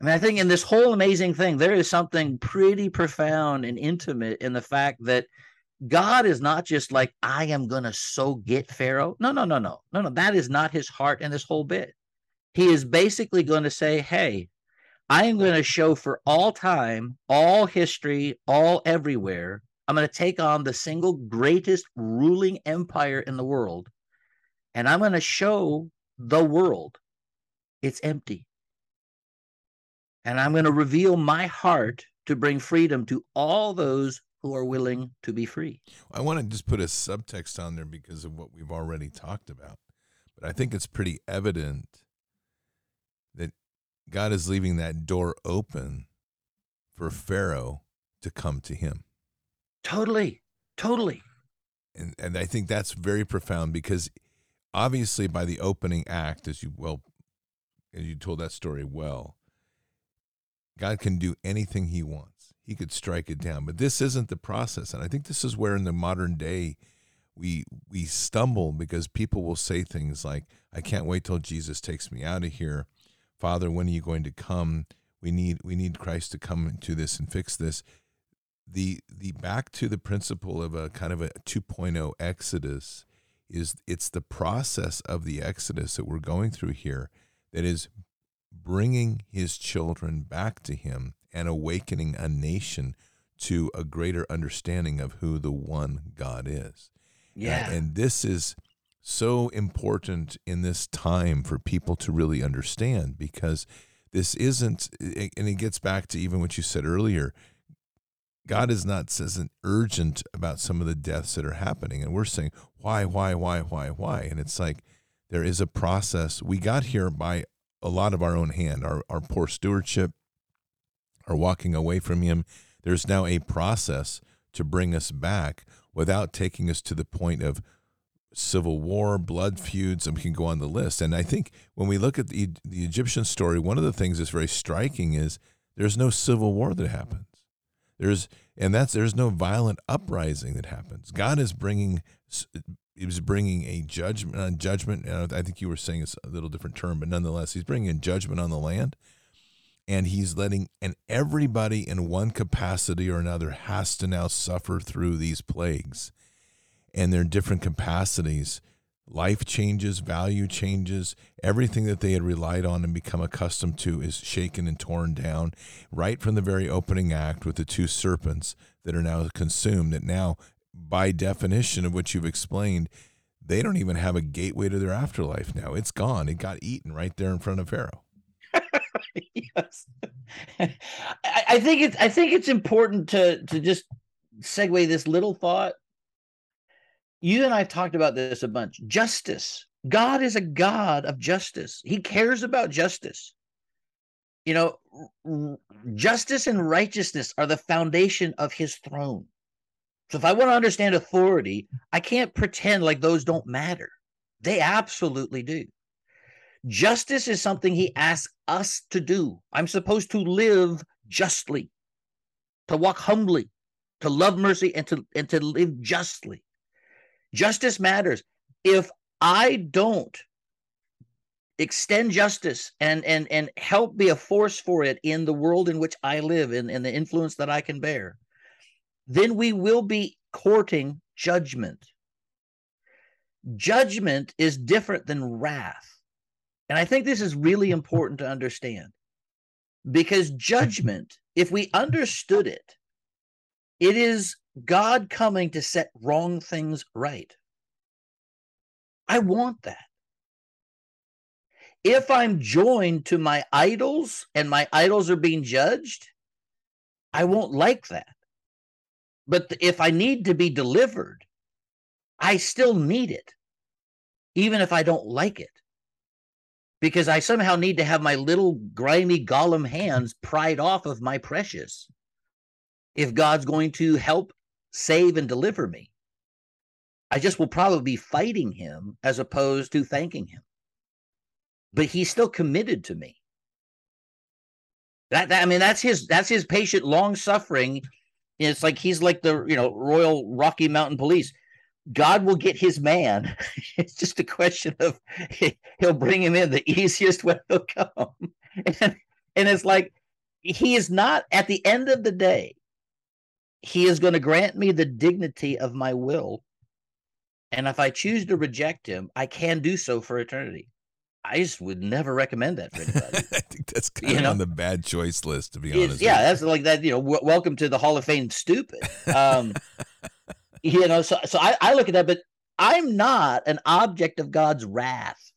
I mean, I think in this whole amazing thing, there is something pretty profound and intimate in the fact that God is not just like, I am going to so get Pharaoh. No, no, no, no, no, no. That is not his heart in this whole bit. He is basically going to say, Hey, I am going to show for all time, all history, all everywhere. I'm going to take on the single greatest ruling empire in the world. And I'm going to show the world it's empty and I'm going to reveal my heart to bring freedom to all those who are willing to be free. I want to just put a subtext on there because of what we've already talked about. But I think it's pretty evident that God is leaving that door open for Pharaoh to come to him. Totally. Totally. And and I think that's very profound because obviously by the opening act, as you well as you told that story well, God can do anything he wants. He could strike it down. But this isn't the process. And I think this is where in the modern day we we stumble because people will say things like, I can't wait till Jesus takes me out of here. Father, when are you going to come? We need we need Christ to come into this and fix this. The the back to the principle of a kind of a 2.0 exodus is it's the process of the exodus that we're going through here that is bringing his children back to him and awakening a nation to a greater understanding of who the one God is. Yeah. And, and this is so important in this time for people to really understand because this isn't and it gets back to even what you said earlier god is not isn't urgent about some of the deaths that are happening and we're saying why why why why why and it's like there is a process we got here by a lot of our own hand our, our poor stewardship our walking away from him there's now a process to bring us back without taking us to the point of civil war, blood feuds, and we can go on the list. And I think when we look at the, the Egyptian story, one of the things that's very striking is there's no civil war that happens. There's and that's there's no violent uprising that happens. God is bringing he was bringing a judgment on uh, judgment. I think you were saying it's a little different term, but nonetheless, he's bringing judgment on the land, and he's letting and everybody in one capacity or another has to now suffer through these plagues and their different capacities. Life changes, value changes, everything that they had relied on and become accustomed to is shaken and torn down right from the very opening act with the two serpents that are now consumed. That now, by definition of what you've explained, they don't even have a gateway to their afterlife now. It's gone. It got eaten right there in front of Pharaoh. <laughs> yes. I, I think it's I think it's important to to just segue this little thought you and I've talked about this a bunch. Justice. God is a God of justice. He cares about justice. You know, justice and righteousness are the foundation of his throne. So if I want to understand authority, I can't pretend like those don't matter. They absolutely do. Justice is something he asks us to do. I'm supposed to live justly, to walk humbly, to love mercy, and to and to live justly. Justice matters. If I don't extend justice and and and help be a force for it in the world in which I live and, and the influence that I can bear, then we will be courting judgment. Judgment is different than wrath. And I think this is really important to understand because judgment, if we understood it, it is God coming to set wrong things right. I want that. If I'm joined to my idols and my idols are being judged, I won't like that. But if I need to be delivered, I still need it, even if I don't like it. Because I somehow need to have my little grimy Gollum hands pried off of my precious if God's going to help save and deliver me. I just will probably be fighting him as opposed to thanking him. But he's still committed to me. That, that I mean, that's his that's his patient long suffering. It's like he's like the you know Royal Rocky Mountain Police. God will get his man. <laughs> it's just a question of <laughs> he'll bring him in the easiest way he'll come. And, and it's like he is not at the end of the day he is going to grant me the dignity of my will. And if I choose to reject him, I can do so for eternity. I just would never recommend that for <laughs> anybody. I think that's kind you of know? on the bad choice list, to be honest. yeah, that's like that. You know, w- welcome to the Hall of Fame, stupid. Um, you know, so so I, I look at that, but I'm not an object of God's wrath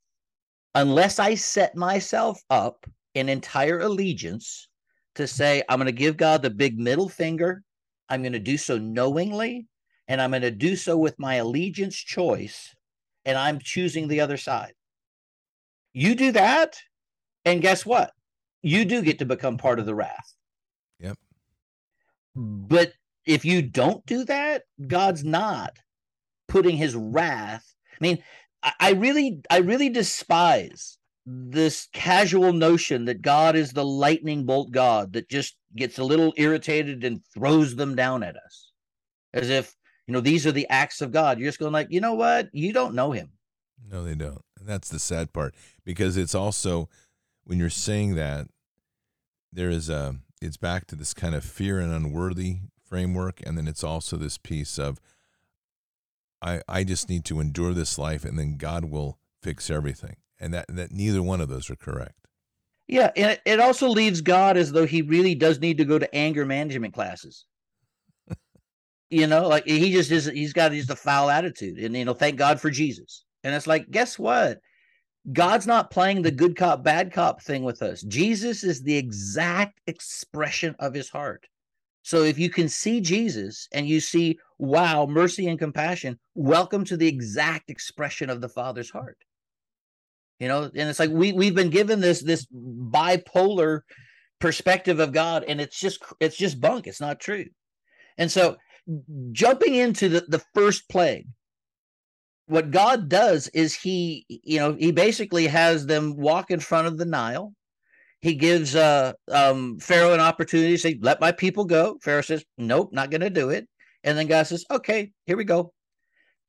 unless I set myself up in entire allegiance to say I'm going to give God the big middle finger I'm going to do so knowingly, and I'm going to do so with my allegiance choice, and I'm choosing the other side. You do that, and guess what? You do get to become part of the wrath. Yep. But if you don't do that, God's not putting his wrath. I mean, I really, I really despise this casual notion that God is the lightning bolt God that just gets a little irritated and throws them down at us as if, you know, these are the acts of God. You're just going like, you know what? You don't know him. No, they don't. And that's the sad part because it's also when you're saying that there is a it's back to this kind of fear and unworthy framework and then it's also this piece of I I just need to endure this life and then God will fix everything and that that neither one of those are correct. Yeah, and it also leaves God as though he really does need to go to anger management classes. <laughs> you know, like he just is he's got just a foul attitude. And you know, thank God for Jesus. And it's like, guess what? God's not playing the good cop, bad cop thing with us. Jesus is the exact expression of his heart. So if you can see Jesus and you see, wow, mercy and compassion, welcome to the exact expression of the Father's heart. You know, and it's like we we've been given this this bipolar perspective of God, and it's just it's just bunk. It's not true. And so jumping into the, the first plague, what God does is he, you know, he basically has them walk in front of the Nile. He gives uh, um, Pharaoh an opportunity to say, "Let my people go." Pharaoh says, "Nope, not going to do it." And then God says, "Okay, here we go,"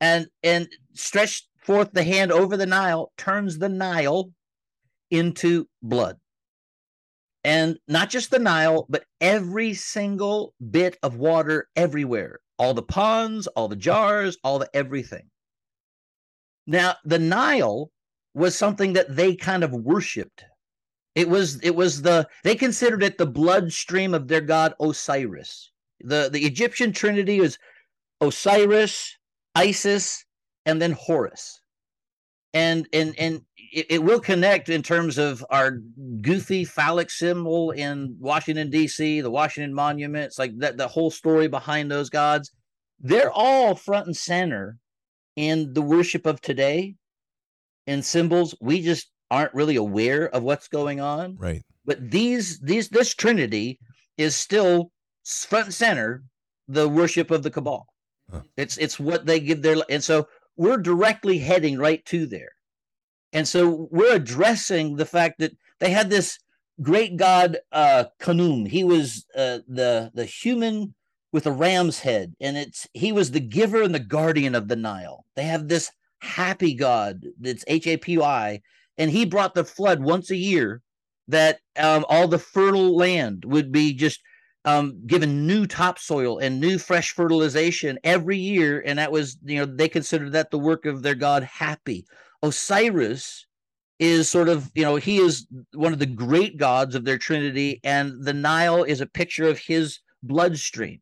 and and stretch forth the hand over the Nile, turns the Nile into blood. And not just the Nile, but every single bit of water everywhere. All the ponds, all the jars, all the everything. Now, the Nile was something that they kind of worshipped. It was it was the they considered it the bloodstream of their god Osiris. The the Egyptian trinity is Osiris, Isis, and then Horus. And and and it, it will connect in terms of our goofy phallic symbol in Washington D.C., the Washington Monuments, like that the whole story behind those gods. They're all front and center in the worship of today in symbols we just aren't really aware of what's going on. Right. But these these this trinity is still front and center the worship of the cabal. Huh. it's it's what they give their and so we're directly heading right to there. And so we're addressing the fact that they had this great god uh Khnum he was uh the the human with a ram's head and it's he was the giver and the guardian of the nile. They have this Hapy god that's h-a-p-y and he brought the flood once a year that um, all the fertile land would be just um, given new topsoil and new fresh fertilization every year. And that was you know they considered that the work of their god Hapy. Osiris is sort of you know he is one of the great gods of their trinity and the nile is a picture of his bloodstream.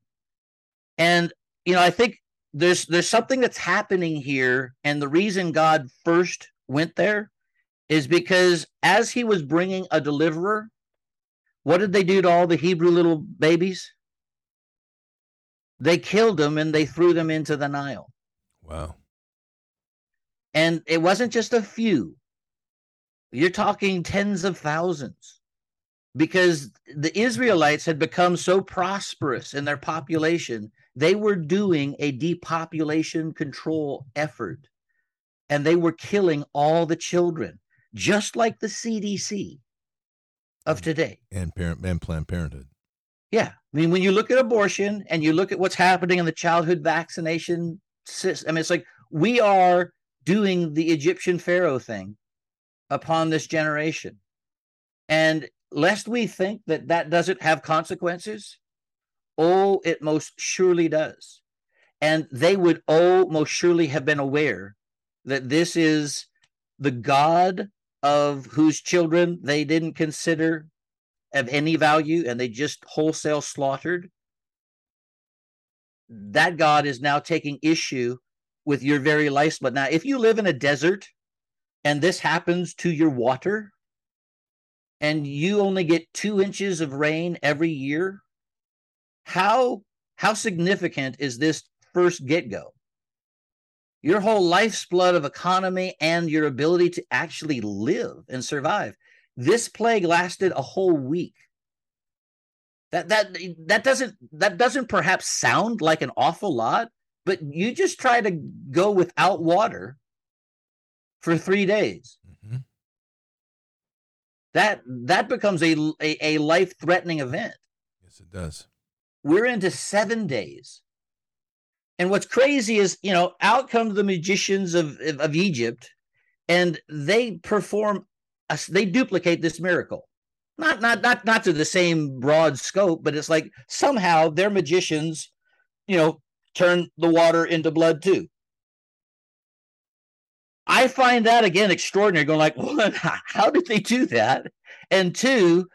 And you know, I think there's there's something that's happening here, and the reason God first went there is because as he was bringing a deliverer, what did they do to all the Hebrew little babies? They killed them and they threw them into the Nile. Wow. And it wasn't just a few. You're talking tens of thousands because the Israelites had become so prosperous in their population they were doing a depopulation control effort and they were killing all the children, just like the CDC of today. And parent and Planned Parenthood. Yeah. I mean, when you look at abortion and you look at what's happening in the childhood vaccination system, I mean, it's like we are doing the Egyptian Pharaoh thing upon this generation. And lest we think that that doesn't have consequences, Oh, it most surely does. And they would oh most surely have been aware that this is the God of whose children they didn't consider of any value and they just wholesale slaughtered. That God is now taking issue with your very lifeblood. Now, if you live in a desert and this happens to your water, and you only get two inches of rain every year, how how significant is this first get-go your whole life's blood of economy and your ability to actually live and survive. This plague lasted a whole week. That that that doesn't that doesn't perhaps sound like an awful lot but you just try to go without water for three days. Mm-hmm. that that becomes a, a, a life-threatening event. Yes it does. We're into seven days. And what's crazy is, you know, out come the magicians of, of, of Egypt and they perform, a, they duplicate this miracle. Not, not, not, not to the same broad scope, but it's like somehow their magicians, you know, turn the water into blood too. I find that again extraordinary. Going like, <laughs> one, how did they do that? And two,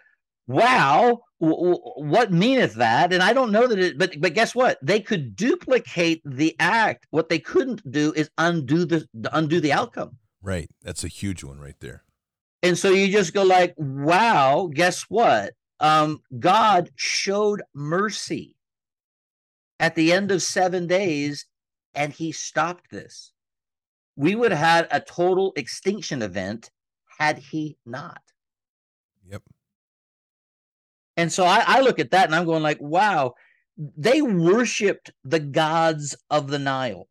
wow, what meaneth that? And I don't know that it, but but guess what? They could duplicate the act. What they couldn't do is undo the undo the outcome. Right. That's a huge one right there. And so you just go like, wow, guess what? Um, God showed mercy at the end of seven days, and he stopped this. We would have had a total extinction event had he not. Yep. And so I, I look at that and I'm going like, wow, they worshipped the gods of the Nile.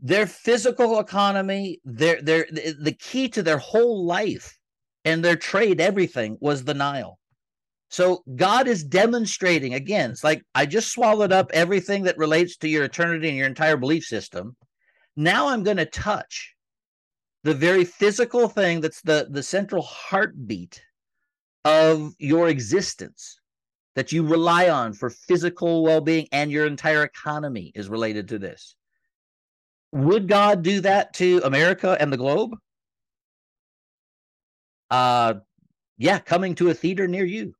Their physical economy, their their the key to their whole life and their trade, everything was the Nile. So God is demonstrating again, it's like I just swallowed up everything that relates to your eternity and your entire belief system. Now I'm going to touch the very physical thing that's the, the central heartbeat of your existence that you rely on for physical well being, and your entire economy is related to this. Would God do that to America and the globe? Uh, yeah, coming to a theater near you.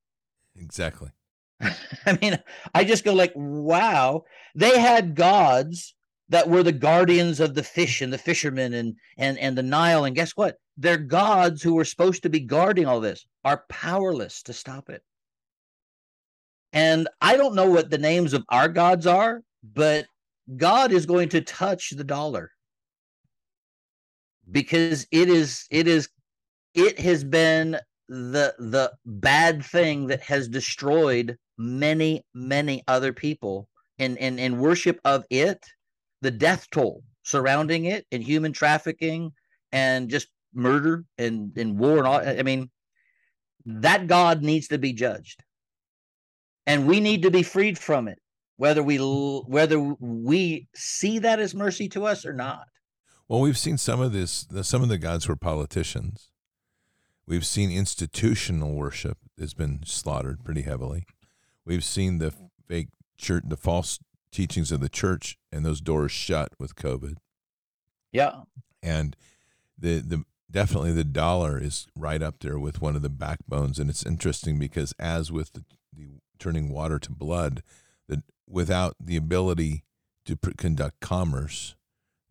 Exactly. <laughs> I mean, I just go like, wow, they had gods that were the guardians of the fish and the fishermen and and and the Nile. And guess what? Their gods who were supposed to be guarding all this are powerless to stop it. And I don't know what the names of our gods are, but God is going to touch the dollar because it is it is it has been the the bad thing that has destroyed many many other people in in in worship of it the death toll surrounding it and human trafficking and just murder and, and war and all. I mean, that God needs to be judged. And we need to be freed from it, whether we whether we see that as mercy to us or not. Well, we've seen some of this. Some of the gods were politicians. We've seen institutional worship has been slaughtered pretty heavily. We've seen the fake church, the false teachings of the church and those doors shut with COVID. Yeah. And the the definitely the dollar is right up there with one of the backbones. And it's interesting because as with the, the turning water to blood that without the ability to pr- conduct commerce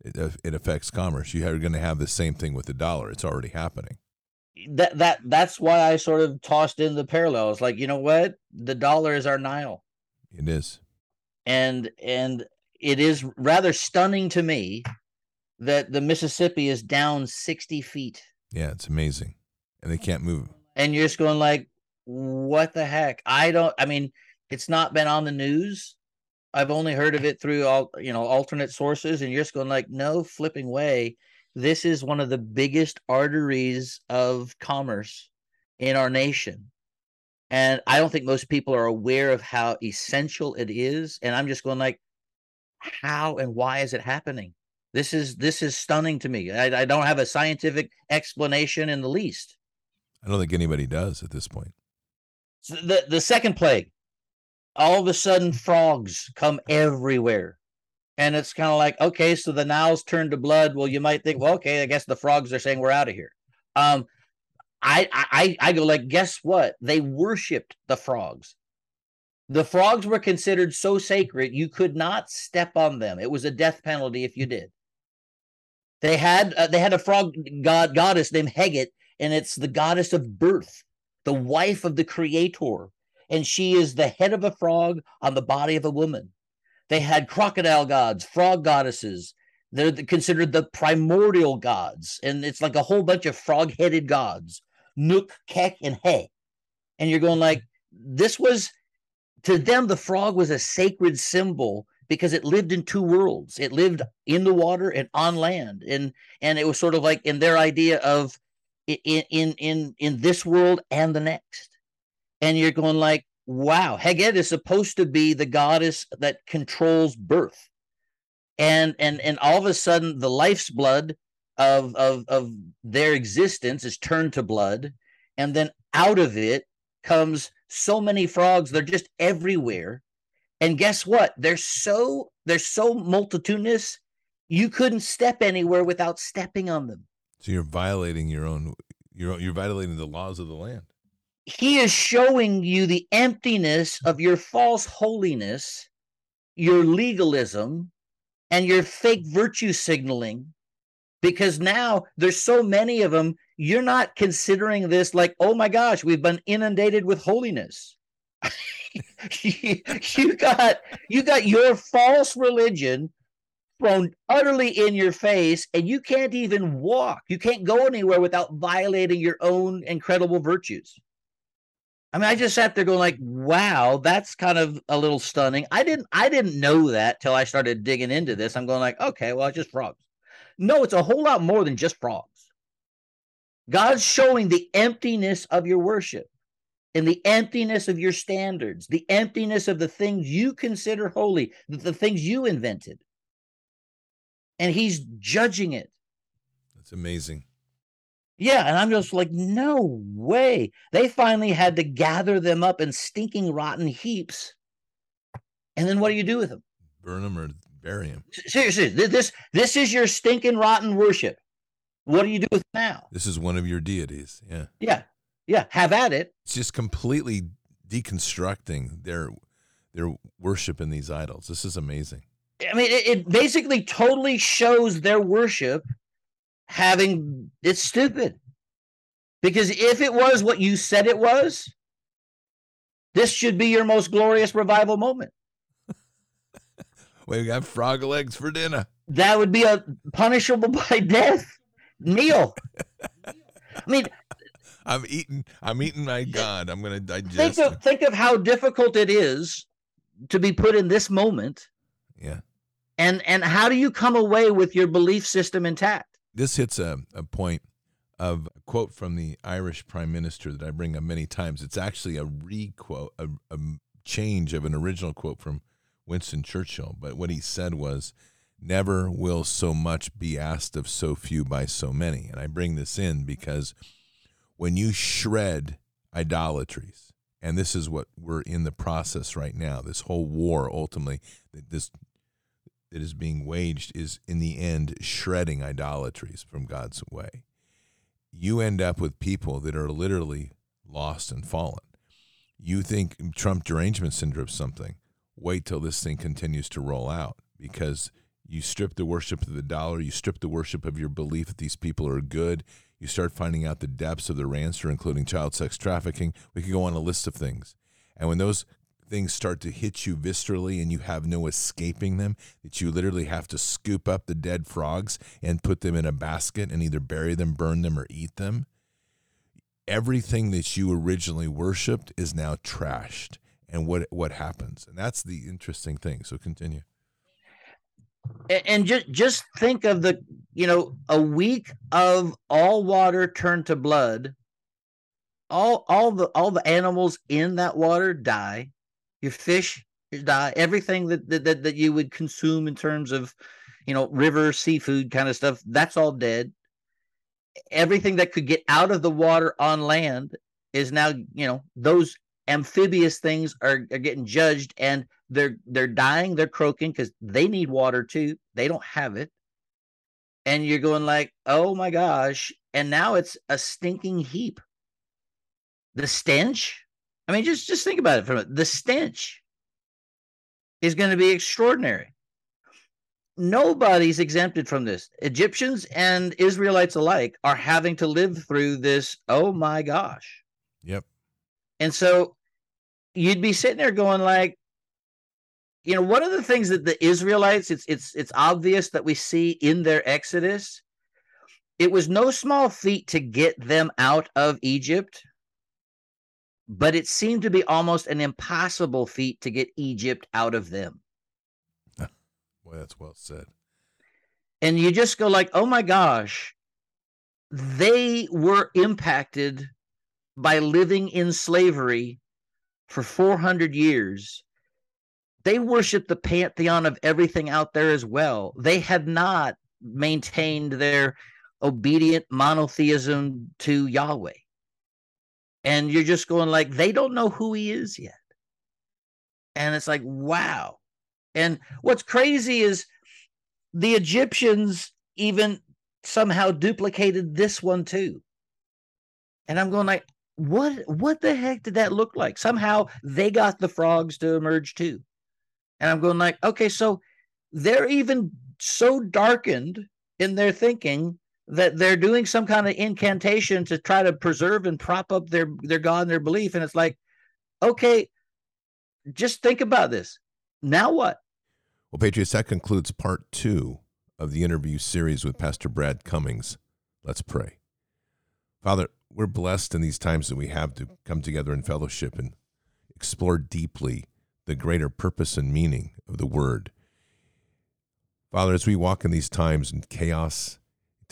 it, uh, it affects commerce. You are going to have the same thing with the dollar. It's already happening. That that that's why i sort of tossed in the parallels like you know what? The dollar is our nile. It is. And and it is rather stunning to me that the Mississippi is down 60 feet. Yeah, it's amazing. And they can't move. And you're just going like, what the heck? I don't I mean, it's not been on the news. I've only heard of it through all you know, alternate sources, and you're just going like, no flipping way. This is one of the biggest arteries of commerce in our nation. And I don't think most people are aware of how essential it is. And I'm just going like, how and why is it happening? This is this is stunning to me. I, I don't have a scientific explanation in the least. I don't think anybody does at this point. So the the second plague, all of a sudden frogs come everywhere. And it's kind of like, okay, so the Nile's turned to blood. Well, you might think, well, okay, I guess the frogs are saying we're out of here. Um, I, I I go like, guess what? They worshipped the frogs. The frogs were considered so sacred you could not step on them. It was a death penalty if you did. They had uh, they had a frog god goddess named Heqet, and it's the goddess of birth, the wife of the creator, and she is the head of a frog on the body of a woman. They had crocodile gods, frog goddesses, they're considered the primordial gods, and it's like a whole bunch of frog-headed gods. Nook, Kek, and Heh. And you're going like, this was to them, the frog was a sacred symbol because it lived in two worlds. It lived in the water and on land. And and it was sort of like in their idea of in in in in this world and the next. And you're going like, wow, Heqet is supposed to be the goddess that controls birth. And and and all of a sudden the life's blood of of of their existence is turned to blood and then out of it comes so many frogs they're just everywhere and guess what they're so they're so multitudinous you couldn't step anywhere without stepping on them so you're violating your own you're you're violating the laws of the land he is showing you the emptiness of your false holiness, your legalism, and your fake virtue signaling. Because now there's so many of them, you're not considering this like, oh my gosh, we've been inundated with holiness. <laughs> <laughs> you got you got your false religion thrown utterly in your face and you can't even walk. You can't go anywhere without violating your own incredible virtues. I mean i just sat there going like wow that's kind of a little stunning. I didn't i didn't know that till i started digging into this. I'm going like okay well it's just frogs. No it's a whole lot more than just frogs. God's showing the emptiness of your worship and the emptiness of your standards, the emptiness of the things you consider holy, the things you invented. And he's judging it. That's amazing. Yeah. And I'm just like, no way. They finally had to gather them up in stinking, rotten heaps. And then what do you do with them? Burn them or bury them. Seriously, this this is your stinking rotten worship. What do you do with now? This is one of your deities. Yeah. Yeah. Yeah, have at it. It's just completely deconstructing their their worship in these idols. This is amazing. I mean, it, it basically totally shows their worship having it's stupid. Because if it was what you said it was, this should be your most glorious revival moment. <laughs> we got frog legs for dinner. That would be a punishable <laughs> by death. meal. <laughs> I mean, I'm eating. I'm eating my God. I'm going to digest. Think of, think of how difficult it is to be put in this moment. Yeah. And and how do you come away with your belief system intact? This hits a, a point of a quote from the Irish Prime Minister that I bring up many times. It's actually a re-quote, a, a change of an original quote from Winston Churchill. But what he said was, "Never will so much be asked of so few by so many." And I bring this in because when you shred idolatries, and this is what we're in the process right now, this whole war ultimately that this that is being waged is in the end shredding idolatries from God's way. You end up with people that are literally lost and fallen. You think Trump derangement syndrome something. Wait till this thing continues to roll out because you strip the worship of the dollar, you strip the worship of your belief that these people are good, you start finding out the depths of their answer, including child sex trafficking. We could go on a list of things. And when those things start to hit you viscerally and you have no escaping them, that you literally have to scoop up the dead frogs and put them in a basket and either bury them, burn them, or eat them, everything that you originally worshiped is now trashed. And what what happens? And that's the interesting thing. So continue and just just think of the you know a week of all water turned to blood. All all the all the animals in that water die. Your fish die. Everything that that, that you would consume in terms of you know river seafood kind of stuff that's all dead. Everything that could get out of the water on land is now you know those amphibious things are, are getting judged and they're they're dying they're croaking because they need water too they don't have it. And you're going like oh my gosh and now it's a stinking heap. The stench? I mean just just think about it for a minute. the stench is going to be extraordinary. Nobody's exempted from this. Egyptians and israelites alike are having to live through this oh my gosh. Yep. And so you'd be sitting there going like, you know, one of the things that the Israelites, it's it's it's obvious that we see in their Exodus, it was no small feat to get them out of Egypt, but it seemed to be almost an impossible feat to get Egypt out of them. Boy, that's well said. And you just go like, oh my gosh, they were impacted by living in slavery for 400 years. They worshiped the pantheon of everything out there as well. They had not maintained their obedient monotheism to Yahweh. And you're just going like, they don't know who he is yet. And it's like, wow. And what's crazy is the Egyptians even somehow duplicated this one too. And I'm going like, what what the heck did that look like? Somehow they got the frogs to emerge too. And I'm going like, okay, so they're even so darkened in their thinking that they're doing some kind of incantation to try to preserve and prop up their their god and their belief. And it's like okay just think about this. Now what? Well patriots that concludes part two of the interview series with pastor brad cummings. Let's pray. Father we're blessed in these times that we have to come together in fellowship and explore deeply the greater purpose and meaning of the word father as we walk in these times in chaos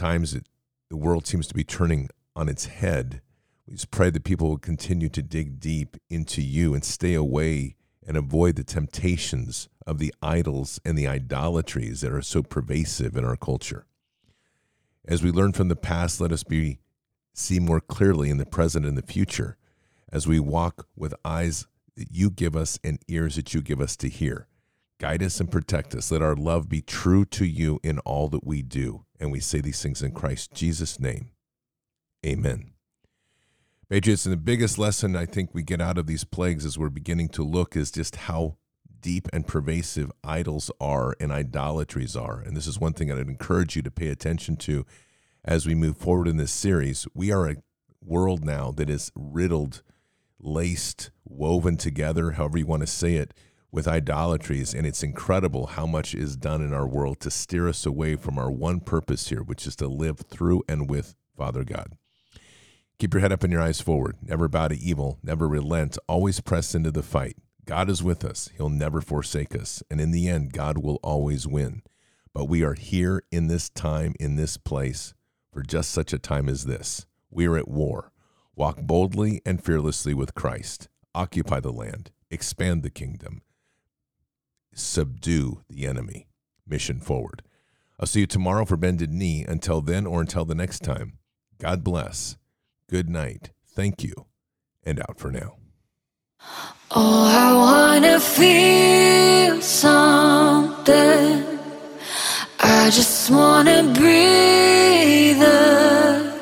times it, the world seems to be turning on its head. We just pray that people will continue to dig deep into you and stay away and avoid the temptations of the idols and the idolatries that are so pervasive in our culture. As we learn from the past, let us be see more clearly in the present and the future as we walk with eyes that you give us and ears that you give us to hear. Guide us and protect us. Let our love be true to you in all that we do. And we say these things in Christ Jesus' name. Amen. Patriots, and the biggest lesson I think we get out of these plagues as we're beginning to look is just how deep and pervasive idols are and idolatries are. And this is one thing that I'd encourage you to pay attention to as we move forward in this series. We are a world now that is riddled, laced, woven together, however you want to say it, with idolatries, and it's incredible how much is done in our world to steer us away from our one purpose here, which is to live through and with Father God. Keep your head up and your eyes forward. Never bow to evil. Never relent. Always press into the fight. God is with us. He'll never forsake us. And in the end, God will always win. But we are here in this time, in this place, for just such a time as this. We are at war. Walk boldly and fearlessly with Christ. Occupy the land. Expand the kingdom subdue the enemy. Mission forward. I'll see you tomorrow for Bended Knee. Until then, or until the next time, God bless. Good night. Thank you. And out for now. Oh, I want to feel something. I just want to breathe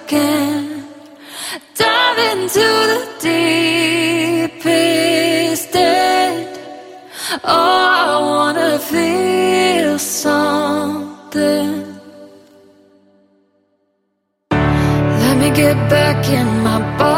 again. Into the deepest end. Oh, I wanna feel something. Let me get back in my body.